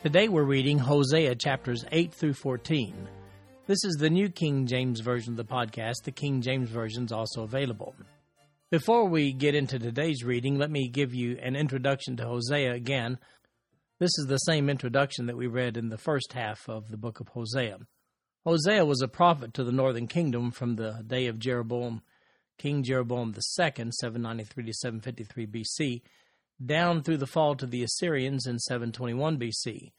Today we're reading Hosea chapters 8 through 14. This is the New King James Version of the podcast. The King James Version is also available. Before we get into today's reading, let me give you an introduction to Hosea again. This is the same introduction that we read in the first half of the book of Hosea. Hosea was a prophet to the northern kingdom from the day of Jeroboam, King Jeroboam II, 793 to 753 BC, down through the fall to the Assyrians in 721 BC.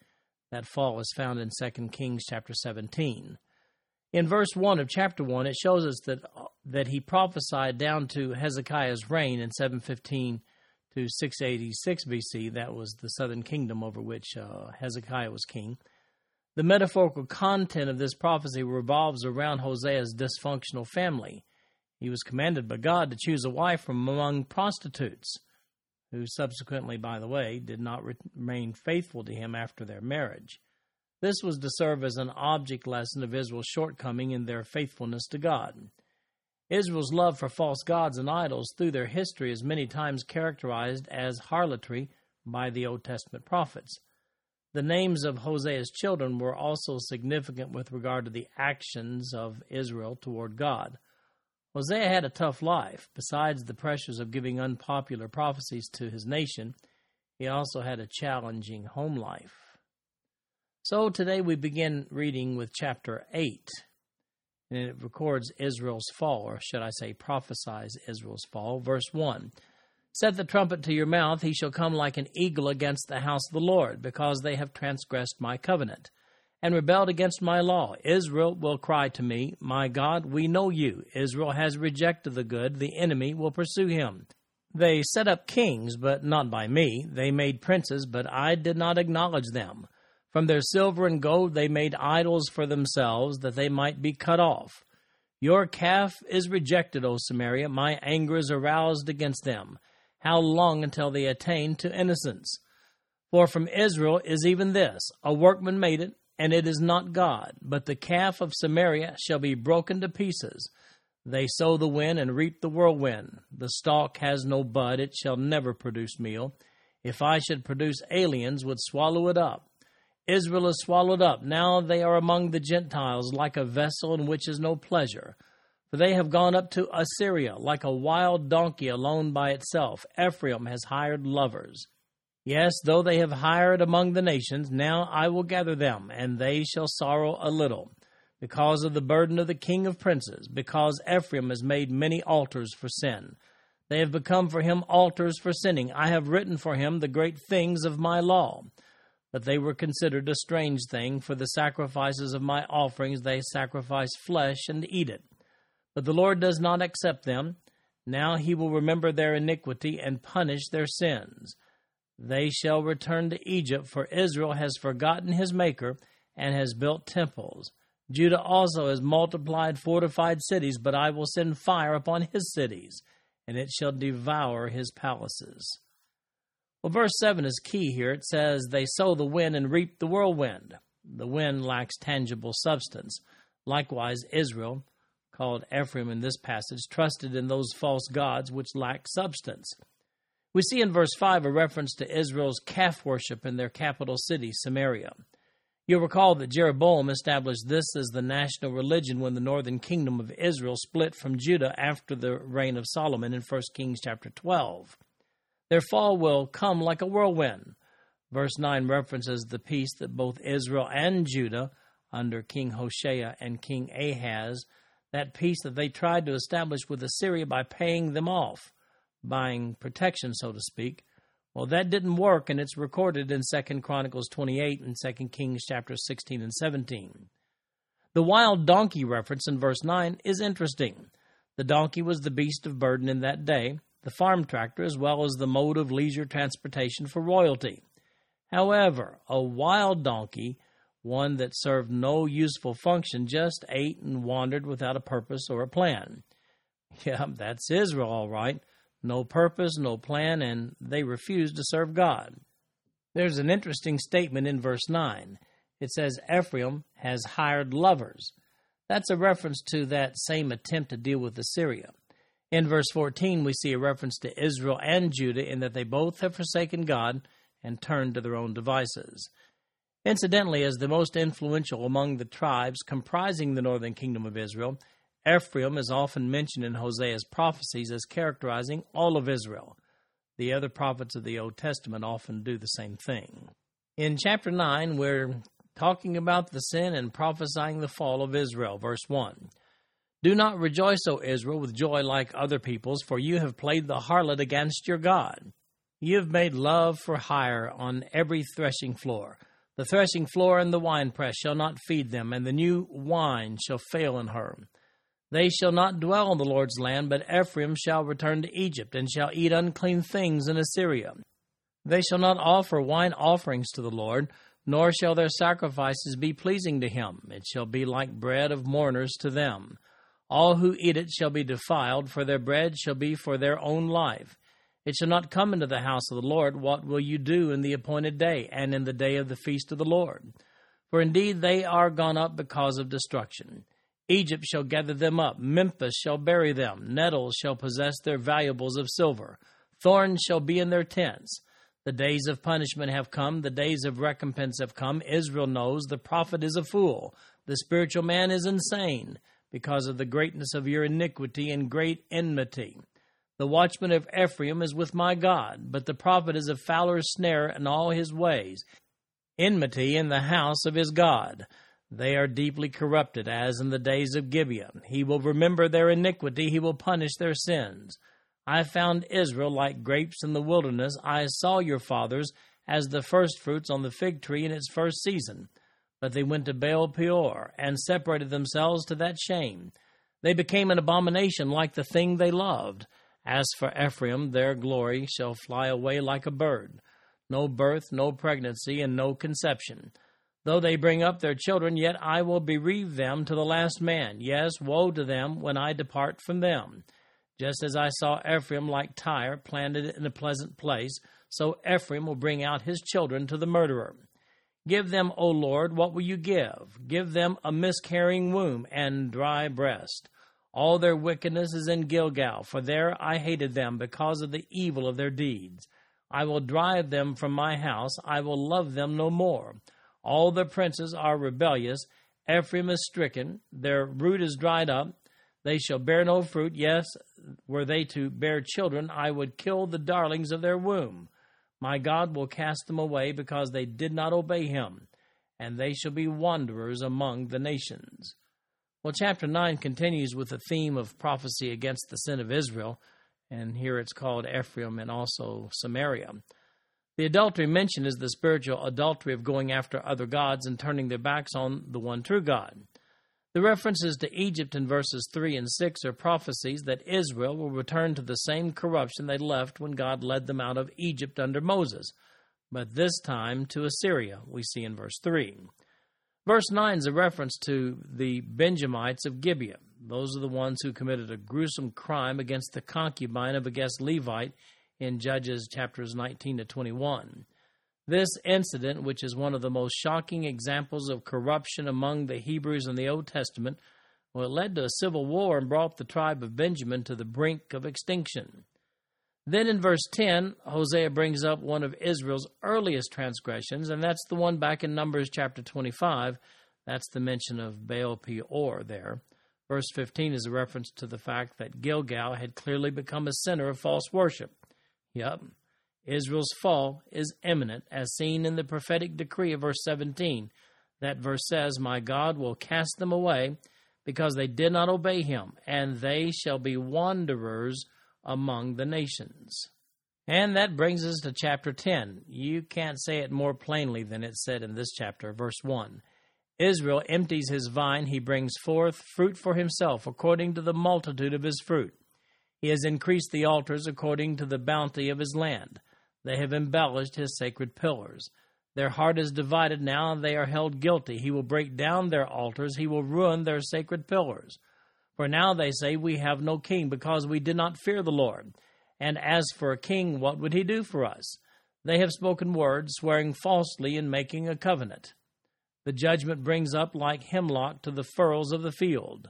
That fall is found in 2 Kings chapter 17. In verse 1 of chapter 1, it shows us that, that he prophesied down to Hezekiah's reign in 715 to 686 BC. That was the southern kingdom over which uh, Hezekiah was king. The metaphorical content of this prophecy revolves around Hosea's dysfunctional family. He was commanded by God to choose a wife from among prostitutes, who subsequently, by the way, did not remain faithful to him after their marriage. This was to serve as an object lesson of Israel's shortcoming in their faithfulness to God. Israel's love for false gods and idols through their history is many times characterized as harlotry by the Old Testament prophets. The names of Hosea's children were also significant with regard to the actions of Israel toward God. Hosea had a tough life. Besides the pressures of giving unpopular prophecies to his nation, he also had a challenging home life. So today we begin reading with chapter 8, and it records Israel's fall, or should I say, prophesies Israel's fall. Verse 1 Set the trumpet to your mouth, he shall come like an eagle against the house of the Lord, because they have transgressed my covenant and rebelled against my law. Israel will cry to me, My God, we know you. Israel has rejected the good, the enemy will pursue him. They set up kings, but not by me. They made princes, but I did not acknowledge them. From their silver and gold they made idols for themselves, that they might be cut off. Your calf is rejected, O Samaria. My anger is aroused against them. How long until they attain to innocence? For from Israel is even this a workman made it, and it is not God. But the calf of Samaria shall be broken to pieces. They sow the wind and reap the whirlwind. The stalk has no bud, it shall never produce meal. If I should produce aliens, would swallow it up. Israel is swallowed up. Now they are among the Gentiles, like a vessel in which is no pleasure. For they have gone up to Assyria, like a wild donkey alone by itself. Ephraim has hired lovers. Yes, though they have hired among the nations, now I will gather them, and they shall sorrow a little, because of the burden of the king of princes, because Ephraim has made many altars for sin. They have become for him altars for sinning. I have written for him the great things of my law. But they were considered a strange thing, for the sacrifices of my offerings they sacrifice flesh and eat it. But the Lord does not accept them. Now he will remember their iniquity and punish their sins. They shall return to Egypt, for Israel has forgotten his Maker and has built temples. Judah also has multiplied fortified cities, but I will send fire upon his cities, and it shall devour his palaces. Well, verse 7 is key here. It says, They sow the wind and reap the whirlwind. The wind lacks tangible substance. Likewise, Israel, called Ephraim in this passage, trusted in those false gods which lack substance. We see in verse 5 a reference to Israel's calf worship in their capital city, Samaria. You'll recall that Jeroboam established this as the national religion when the northern kingdom of Israel split from Judah after the reign of Solomon in 1 Kings chapter 12. Their fall will come like a whirlwind. Verse 9 references the peace that both Israel and Judah, under King Hoshea and King Ahaz, that peace that they tried to establish with Assyria by paying them off, buying protection, so to speak. Well, that didn't work, and it's recorded in 2 Chronicles 28 and 2 Kings chapter 16 and 17. The wild donkey reference in verse 9 is interesting. The donkey was the beast of burden in that day, the farm tractor, as well as the mode of leisure transportation for royalty. However, a wild donkey, one that served no useful function, just ate and wandered without a purpose or a plan. Yeah, that's Israel, all right. No purpose, no plan, and they refused to serve God. There's an interesting statement in verse 9. It says, Ephraim has hired lovers. That's a reference to that same attempt to deal with Assyria. In verse 14, we see a reference to Israel and Judah in that they both have forsaken God and turned to their own devices. Incidentally, as the most influential among the tribes comprising the northern kingdom of Israel, Ephraim is often mentioned in Hosea's prophecies as characterizing all of Israel. The other prophets of the Old Testament often do the same thing. In chapter 9, we're talking about the sin and prophesying the fall of Israel. Verse 1. Do not rejoice, O Israel, with joy like other peoples, for you have played the harlot against your God. You have made love for hire on every threshing floor. The threshing floor and the winepress shall not feed them, and the new wine shall fail in her. They shall not dwell in the Lord's land, but Ephraim shall return to Egypt, and shall eat unclean things in Assyria. They shall not offer wine offerings to the Lord, nor shall their sacrifices be pleasing to him. It shall be like bread of mourners to them. All who eat it shall be defiled, for their bread shall be for their own life. It shall not come into the house of the Lord. What will you do in the appointed day, and in the day of the feast of the Lord? For indeed they are gone up because of destruction. Egypt shall gather them up, Memphis shall bury them, nettles shall possess their valuables of silver, thorns shall be in their tents. The days of punishment have come, the days of recompense have come. Israel knows the prophet is a fool, the spiritual man is insane because of the greatness of your iniquity and great enmity. The watchman of Ephraim is with my God, but the prophet is a fowler's snare in all his ways, enmity in the house of his God. They are deeply corrupted, as in the days of Gibeah. He will remember their iniquity, he will punish their sins. I found Israel like grapes in the wilderness. I saw your fathers as the firstfruits on the fig tree in its first season. But they went to Baal Peor and separated themselves to that shame. They became an abomination like the thing they loved. As for Ephraim, their glory shall fly away like a bird. No birth, no pregnancy, and no conception. Though they bring up their children, yet I will bereave them to the last man. Yes, woe to them when I depart from them. Just as I saw Ephraim like Tyre planted in a pleasant place, so Ephraim will bring out his children to the murderer. Give them, O Lord, what will you give? Give them a miscarrying womb and dry breast. All their wickedness is in Gilgal, for there I hated them because of the evil of their deeds. I will drive them from my house, I will love them no more. All the princes are rebellious. Ephraim is stricken, their root is dried up. They shall bear no fruit. Yes, were they to bear children, I would kill the darlings of their womb. My God will cast them away because they did not obey him, and they shall be wanderers among the nations. Well, chapter 9 continues with the theme of prophecy against the sin of Israel, and here it's called Ephraim and also Samaria. The adultery mentioned is the spiritual adultery of going after other gods and turning their backs on the one true God. The references to Egypt in verses 3 and 6 are prophecies that Israel will return to the same corruption they left when God led them out of Egypt under Moses, but this time to Assyria, we see in verse 3. Verse 9 is a reference to the Benjamites of Gibeah. Those are the ones who committed a gruesome crime against the concubine of a guest Levite in Judges chapters 19 to 21. This incident, which is one of the most shocking examples of corruption among the Hebrews in the Old Testament, well, it led to a civil war and brought the tribe of Benjamin to the brink of extinction. Then in verse 10, Hosea brings up one of Israel's earliest transgressions, and that's the one back in Numbers chapter 25. That's the mention of Baal Peor there. Verse 15 is a reference to the fact that Gilgal had clearly become a center of false worship. Yep, Israel's fall is imminent, as seen in the prophetic decree of verse 17. That verse says, My God will cast them away because they did not obey him, and they shall be wanderers among the nations. And that brings us to chapter 10. You can't say it more plainly than it's said in this chapter, verse 1. Israel empties his vine, he brings forth fruit for himself according to the multitude of his fruit. He has increased the altars according to the bounty of his land. They have embellished his sacred pillars. Their heart is divided now, they are held guilty. He will break down their altars, he will ruin their sacred pillars. For now they say, We have no king, because we did not fear the Lord. And as for a king, what would he do for us? They have spoken words, swearing falsely and making a covenant. The judgment brings up like hemlock to the furrows of the field.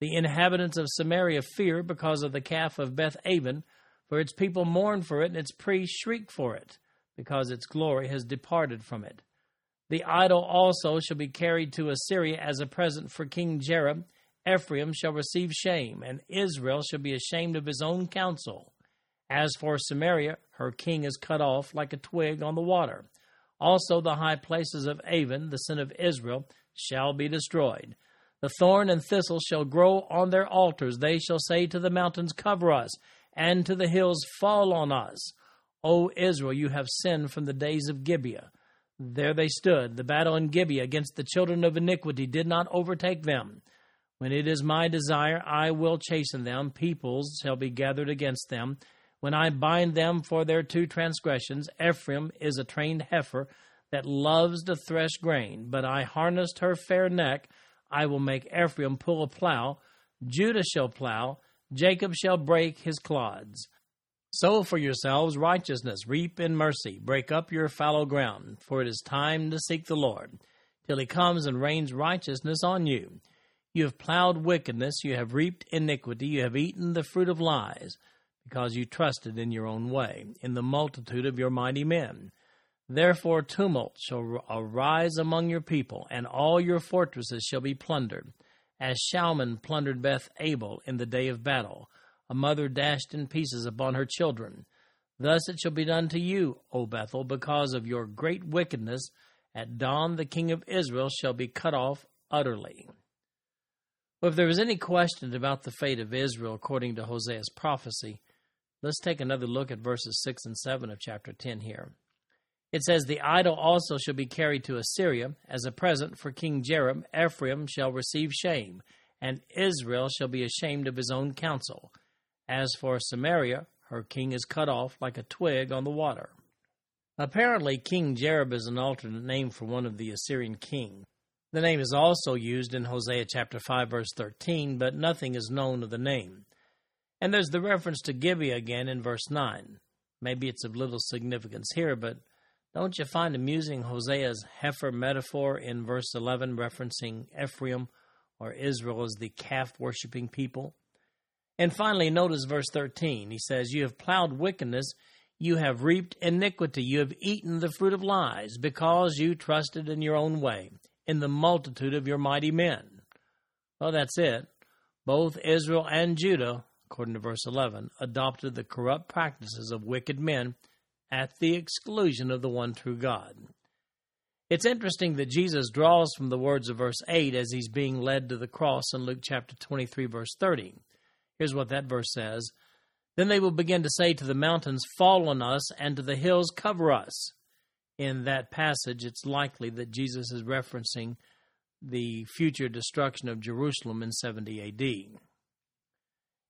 The inhabitants of Samaria fear because of the calf of Beth Aven, for its people mourn for it, and its priests shriek for it, because its glory has departed from it. The idol also shall be carried to Assyria as a present for King Jareb. Ephraim shall receive shame, and Israel shall be ashamed of his own counsel. As for Samaria, her king is cut off like a twig on the water. Also the high places of Aven, the sin of Israel, shall be destroyed. The thorn and thistle shall grow on their altars. They shall say to the mountains, Cover us, and to the hills, Fall on us. O Israel, you have sinned from the days of Gibeah. There they stood. The battle in Gibeah against the children of iniquity did not overtake them. When it is my desire, I will chasten them. Peoples shall be gathered against them when I bind them for their two transgressions, Ephraim is a trained heifer that loves to thresh grain, but I harnessed her fair neck. I will make Ephraim pull a plow. Judah shall plow. Jacob shall break his clods. Sow for yourselves righteousness, reap in mercy, break up your fallow ground, for it is time to seek the Lord, till he comes and rains righteousness on you. You have plowed wickedness, you have reaped iniquity, you have eaten the fruit of lies because you trusted in your own way, in the multitude of your mighty men. Therefore tumult shall arise among your people, and all your fortresses shall be plundered, as Shalman plundered Beth Arbel in the day of battle, a mother dashed in pieces upon her children. Thus it shall be done to you, O Bethel, because of your great wickedness. At dawn the king of Israel shall be cut off utterly. Well, if there was any question about the fate of Israel according to Hosea's prophecy, Let's take another look at verses 6 and 7 of chapter 10 here. It says, The idol also shall be carried to Assyria as a present for King Jareb. Ephraim shall receive shame, and Israel shall be ashamed of his own counsel. As for Samaria, her king is cut off like a twig on the water. Apparently, King Jareb is an alternate name for one of the Assyrian kings. The name is also used in Hosea chapter 5 verse 13, but nothing is known of the name. And there's the reference to Gibeah again in verse 9. Maybe it's of little significance here, but don't you find amusing Hosea's heifer metaphor in verse 11 referencing Ephraim or Israel as the calf worshipping people? And finally, notice verse 13. He says, You have plowed wickedness, you have reaped iniquity, you have eaten the fruit of lies, because you trusted in your own way, in the multitude of your mighty men. Well, that's it. Both Israel and Judah according to verse 11, adopted the corrupt practices of wicked men at the exclusion of the one true God. It's interesting that Jesus draws from the words of verse 8 as he's being led to the cross in Luke chapter 23, verse 30. Here's what that verse says Then they will begin to say to the mountains, Fall on us, and to the hills, Cover us. In that passage, it's likely that Jesus is referencing the future destruction of Jerusalem in 70 AD.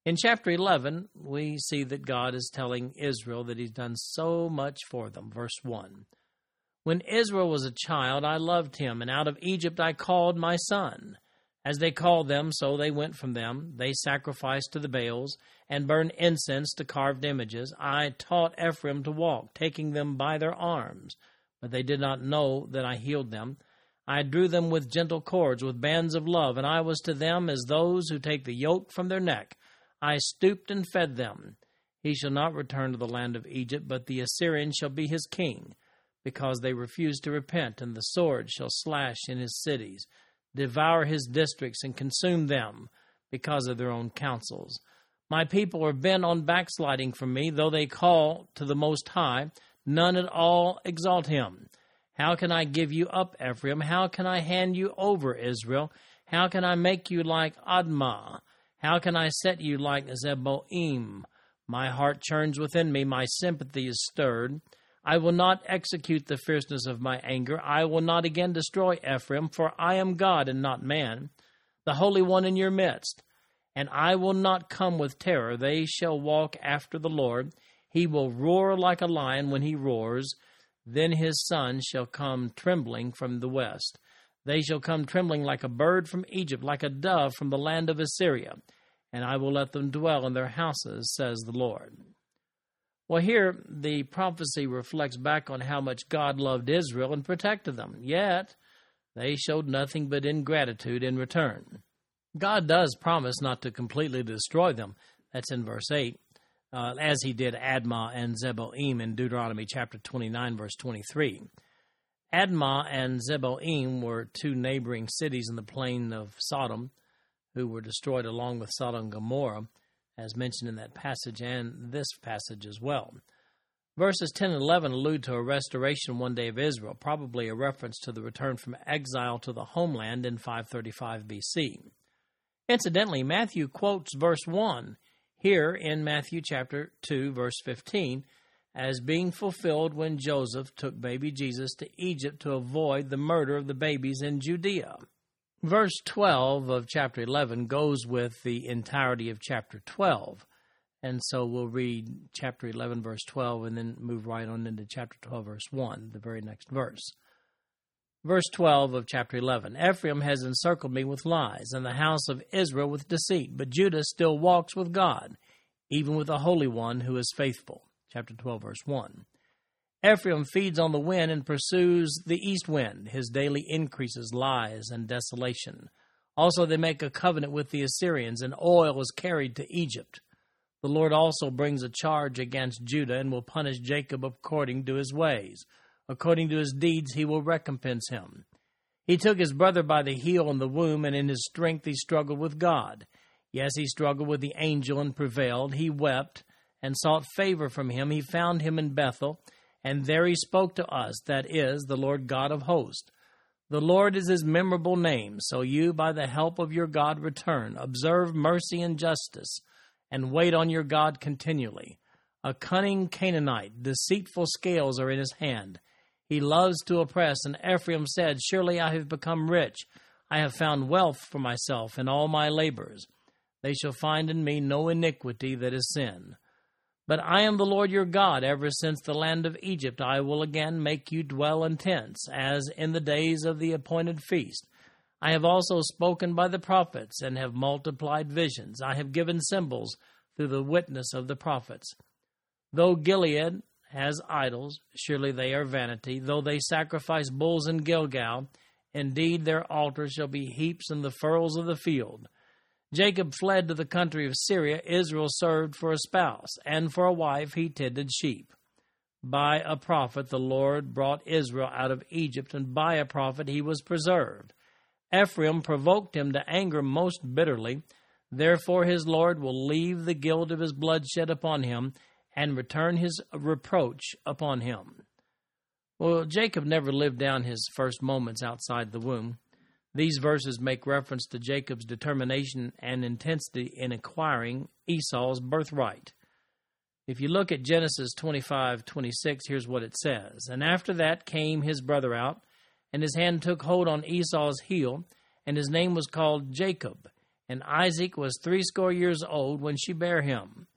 In chapter 11, we see that God is telling Israel that He's done so much for them. Verse 1 When Israel was a child, I loved him, and out of Egypt I called my son. As they called them, so they went from them. They sacrificed to the Baals and burned incense to carved images. I taught Ephraim to walk, taking them by their arms, but they did not know that I healed them. I drew them with gentle cords, with bands of love, and I was to them as those who take the yoke from their neck I stooped and fed them. He shall not return to the land of Egypt, but the Assyrian shall be his king, because they refuse to repent, and the sword shall slash in his cities, devour his districts, and consume them, because of their own counsels. My people are bent on backsliding from me, though they call to the Most High, none at all exalt him. How can I give you up, Ephraim? How can I hand you over, Israel? How can I make you like Admah? How can I set you like Zeboim? My heart churns within me, my sympathy is stirred. I will not execute the fierceness of my anger. I will not again destroy Ephraim, for I am God and not man, the Holy One in your midst. And I will not come with terror. They shall walk after the Lord. He will roar like a lion when he roars. Then his sons shall come trembling from the west. They shall come trembling like a bird from Egypt, like a dove from the land of Assyria, and I will let them dwell in their houses, says the Lord. Well, here the prophecy reflects back on how much God loved Israel and protected them, yet they showed nothing but ingratitude in return. God does promise not to completely destroy them. That's in verse 8 uh, as he did Admah and Zeboim in Deuteronomy chapter 29, verse 23. Admah and Zeboim were two neighboring cities in the plain of Sodom who were destroyed along with Sodom and Gomorrah, as mentioned in that passage and this passage as well. Verses 10 and 11 allude to a restoration one day of Israel, probably a reference to the return from exile to the homeland in 535 BC. Incidentally, Matthew quotes verse 1 here in Matthew chapter 2, verse 15, as being fulfilled when Joseph took baby Jesus to Egypt to avoid the murder of the babies in Judea. Verse 12 of chapter 11 goes with the entirety of chapter 12. And so we'll read chapter 11, verse 12, and then move right on into chapter 12, verse 1, the very next verse. Verse 12 of chapter 11 Ephraim has encircled me with lies, and the house of Israel with deceit, but Judah still walks with God, even with the Holy One who is faithful. Chapter 12, verse 1. Ephraim feeds on the wind and pursues the east wind. His daily increases lies and desolation. Also, they make a covenant with the Assyrians, and oil is carried to Egypt. The Lord also brings a charge against Judah and will punish Jacob according to his ways. According to his deeds, he will recompense him. He took his brother by the heel in the womb, and in his strength he struggled with God. Yes, he struggled with the angel and prevailed. He wept and sought favor from him. He found him in Bethel, and there he spoke to us, that is, the Lord God of hosts. The Lord is his memorable name, so you, by the help of your God, return. Observe mercy and justice, and wait on your God continually. A cunning Canaanite, deceitful scales are in his hand. He loves to oppress, and Ephraim said, Surely I have become rich. I have found wealth for myself in all my labors. They shall find in me no iniquity that is sin. But I am the Lord your God. Ever since the land of Egypt, I will again make you dwell in tents, as in the days of the appointed feast. I have also spoken by the prophets, and have multiplied visions. I have given symbols through the witness of the prophets. Though Gilead has idols, surely they are vanity. Though they sacrifice bulls in Gilgal, indeed their altars shall be heaps in the furrows of the field. Jacob fled to the country of Syria. Israel served for a spouse, and for a wife he tended sheep. By a prophet the Lord brought Israel out of Egypt, and by a prophet he was preserved. Ephraim provoked him to anger most bitterly. Therefore his Lord will leave the guilt of his bloodshed upon him, and return his reproach upon him. Well, Jacob never lived down his first moments outside the womb. These verses make reference to Jacob's determination and intensity in acquiring Esau's birthright. If you look at Genesis 25 26, here's what it says And after that came his brother out, and his hand took hold on Esau's heel, and his name was called Jacob. And Isaac was threescore years old when she bare him.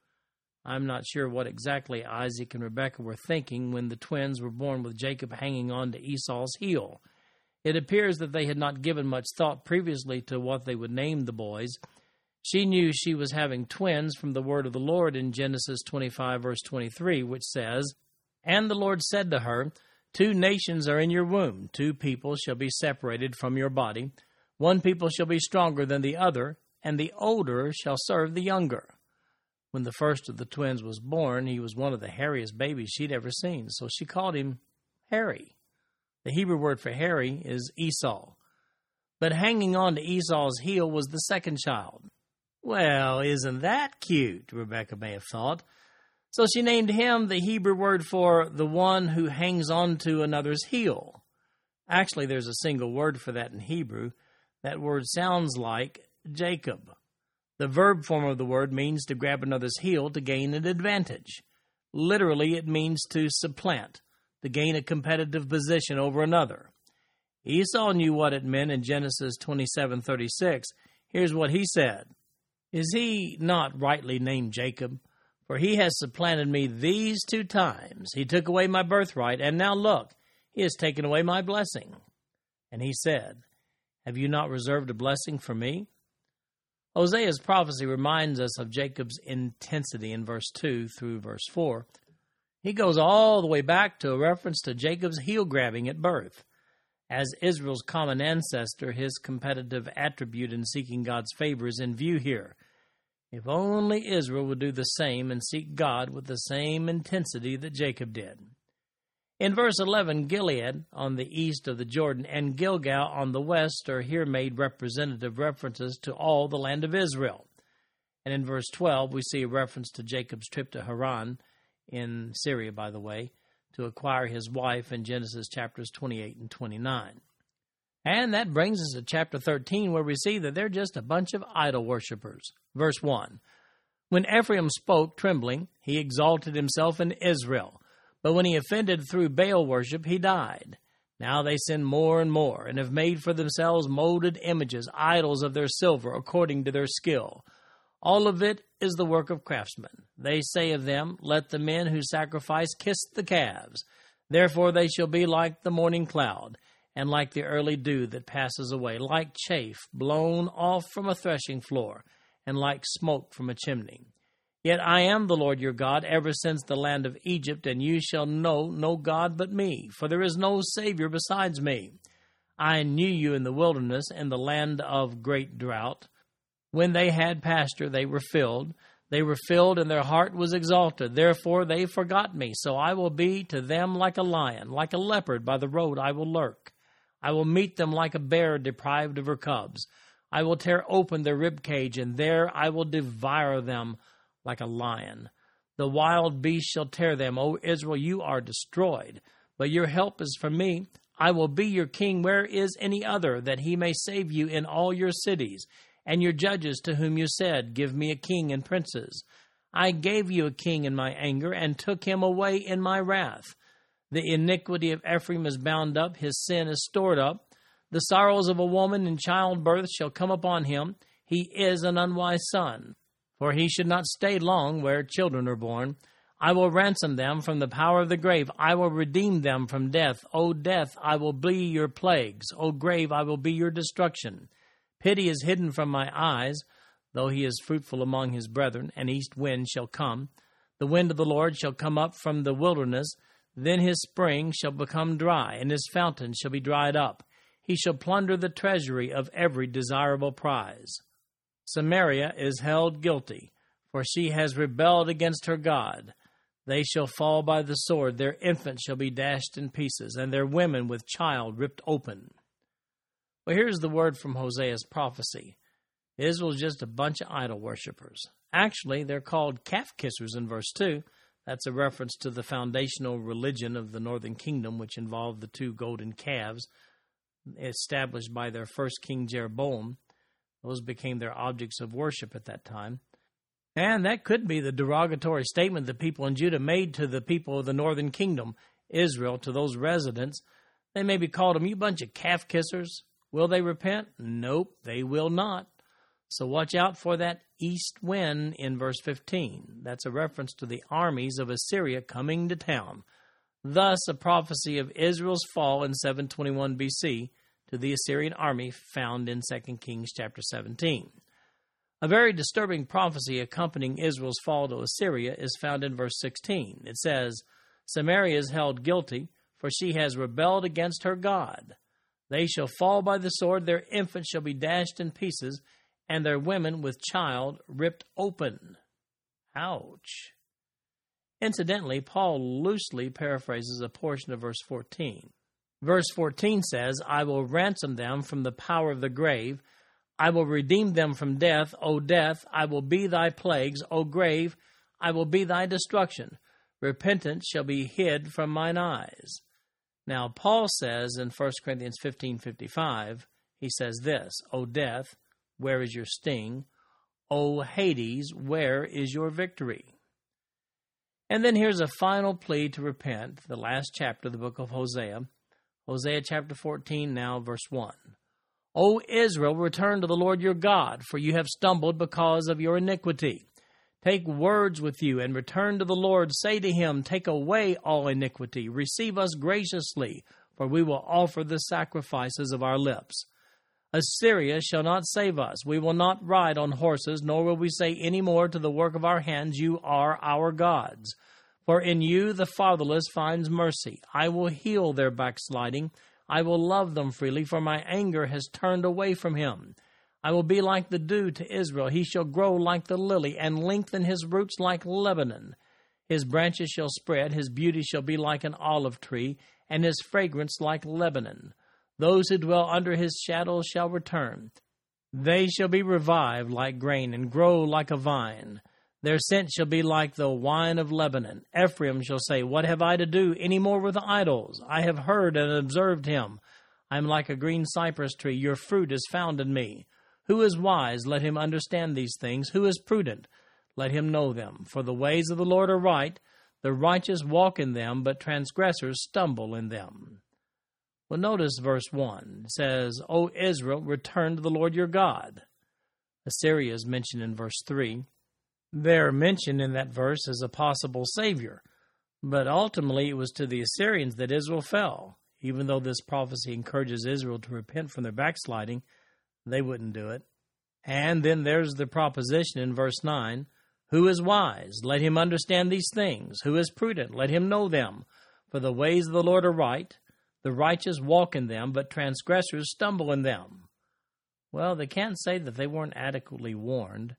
I'm not sure what exactly Isaac and Rebekah were thinking when the twins were born with Jacob hanging on to Esau's heel. It appears that they had not given much thought previously to what they would name the boys. She knew she was having twins from the word of the Lord in Genesis 25, verse 23, which says, And the Lord said to her, Two nations are in your womb, two people shall be separated from your body. One people shall be stronger than the other, and the older shall serve the younger. When the first of the twins was born, he was one of the hairiest babies she'd ever seen, so she called him Harry. The Hebrew word for Harry is Esau. But hanging on to Esau's heel was the second child. Well, isn't that cute? Rebekah may have thought. So she named him the Hebrew word for the one who hangs on to another's heel. Actually, there's a single word for that in Hebrew. That word sounds like Jacob. The verb form of the word means to grab another's heel to gain an advantage. Literally, it means to supplant, to gain a competitive position over another. Esau knew what it meant in Genesis 27:36. Here's what he said: Is he not rightly named Jacob? For he has supplanted me these two times. He took away my birthright, and now look, he has taken away my blessing. And he said, Have you not reserved a blessing for me? Hosea's prophecy reminds us of Jacob's intensity in verse 2 through verse 4. He goes all the way back to a reference to Jacob's heel grabbing at birth. As Israel's common ancestor, his competitive attribute in seeking God's favor is in view here. If only Israel would do the same and seek God with the same intensity that Jacob did. In verse 11, Gilead on the east of the Jordan and Gilgal on the west are here made representative references to all the land of Israel. And in verse 12, we see a reference to Jacob's trip to Haran, in Syria, by the way, to acquire his wife in Genesis chapters 28 and 29. And that brings us to chapter 13, where we see that they're just a bunch of idol worshippers. Verse 1 When Ephraim spoke, trembling, he exalted himself in Israel. But when he offended through Baal worship, he died. Now they sin more and more, and have made for themselves molded images, idols of their silver, according to their skill. All of it is the work of craftsmen. They say of them, Let the men who sacrifice kiss the calves. Therefore they shall be like the morning cloud, and like the early dew that passes away, like chaff blown off from a threshing floor, and like smoke from a chimney. Yet I am the Lord your God, ever since the land of Egypt, and you shall know no God but me, for there is no Savior besides me. I knew you in the wilderness, in the land of great drought. When they had pasture, they were filled. They were filled, and their heart was exalted. Therefore they forgot me. So I will be to them like a lion, like a leopard by the road I will lurk. I will meet them like a bear deprived of her cubs. I will tear open their rib cage, and there I will devour them like a lion. The wild beast shall tear them. O Israel, you are destroyed. But your help is from me. I will be your king. Where is any other, that he may save you in all your cities? And your judges to whom you said, Give me a king and princes. I gave you a king in my anger, and took him away in my wrath. The iniquity of Ephraim is bound up, his sin is stored up. The sorrows of a woman in childbirth shall come upon him. He is an unwise son for he should not stay long where children are born. I will ransom them from the power of the grave. I will redeem them from death. O death, I will be your plagues. O grave, I will be your destruction. Pity is hidden from my eyes, though he is fruitful among his brethren. An east wind shall come. The wind of the Lord shall come up from the wilderness. Then his spring shall become dry, and his fountain shall be dried up. He shall plunder the treasury of every desirable prize. Samaria is held guilty, for she has rebelled against her God. They shall fall by the sword, their infants shall be dashed in pieces, and their women with child ripped open. Well, here's the word from Hosea's prophecy Israel's just a bunch of idol worshippers. Actually, they're called calf kissers in verse 2. That's a reference to the foundational religion of the northern kingdom, which involved the two golden calves established by their first king Jeroboam. Those became their objects of worship at that time. And that could be the derogatory statement the people in Judah made to the people of the northern kingdom, Israel, to those residents. They maybe called them, You bunch of calf kissers. Will they repent? Nope, they will not. So watch out for that east wind in verse 15. That's a reference to the armies of Assyria coming to town. Thus, a prophecy of Israel's fall in 721 BC to the Assyrian army found in 2 Kings chapter 17. A very disturbing prophecy accompanying Israel's fall to Assyria is found in verse 16. It says, Samaria is held guilty, for she has rebelled against her God. They shall fall by the sword, their infants shall be dashed in pieces, and their women with child ripped open. Ouch. Incidentally, Paul loosely paraphrases a portion of verse 14. Verse 14 says, I will ransom them from the power of the grave. I will redeem them from death. O death, I will be thy plagues. O grave, I will be thy destruction. Repentance shall be hid from mine eyes. Now, Paul says in 1 Corinthians 15:55, he says this, O death, where is your sting? O Hades, where is your victory? And then here's a final plea to repent, the last chapter of the book of Hosea. Hosea chapter 14, now verse 1. O Israel, return to the Lord your God, for you have stumbled because of your iniquity. Take words with you and return to the Lord. Say to him, Take away all iniquity. Receive us graciously, for we will offer the sacrifices of our lips. Assyria shall not save us. We will not ride on horses, nor will we say any more to the work of our hands, You are our gods. For in you the fatherless finds mercy. I will heal their backsliding. I will love them freely, for my anger has turned away from him. I will be like the dew to Israel. He shall grow like the lily, and lengthen his roots like Lebanon. His branches shall spread, his beauty shall be like an olive tree, and his fragrance like Lebanon. Those who dwell under his shadow shall return. They shall be revived like grain, and grow like a vine. Their scent shall be like the wine of Lebanon. Ephraim shall say, What have I to do any more with idols? I have heard and observed him. I am like a green cypress tree. Your fruit is found in me. Who is wise? Let him understand these things. Who is prudent? Let him know them. For the ways of the Lord are right. The righteous walk in them, but transgressors stumble in them. Well, notice verse 1 it says, O Israel, return to the Lord your God. Assyria is mentioned in verse 3. They're mentioned in that verse as a possible savior, but ultimately it was to the Assyrians that Israel fell. Even though this prophecy encourages Israel to repent from their backsliding, they wouldn't do it. And then there's the proposition in verse 9 Who is wise? Let him understand these things. Who is prudent? Let him know them. For the ways of the Lord are right. The righteous walk in them, but transgressors stumble in them. Well, they can't say that they weren't adequately warned.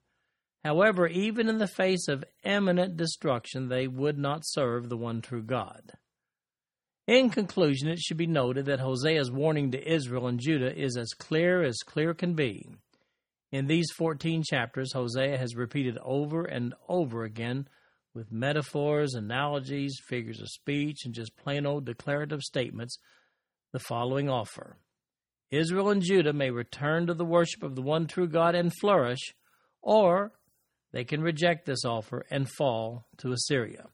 However, even in the face of imminent destruction, they would not serve the one true God. In conclusion, it should be noted that Hosea's warning to Israel and Judah is as clear as clear can be. In these 14 chapters, Hosea has repeated over and over again with metaphors, analogies, figures of speech, and just plain old declarative statements the following offer Israel and Judah may return to the worship of the one true God and flourish, or they can reject this offer and fall to Assyria.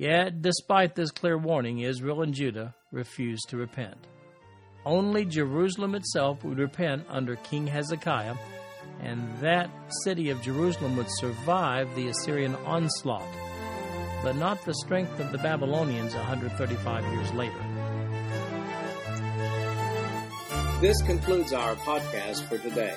Yet, despite this clear warning, Israel and Judah refused to repent. Only Jerusalem itself would repent under King Hezekiah, and that city of Jerusalem would survive the Assyrian onslaught, but not the strength of the Babylonians 135 years later. This concludes our podcast for today.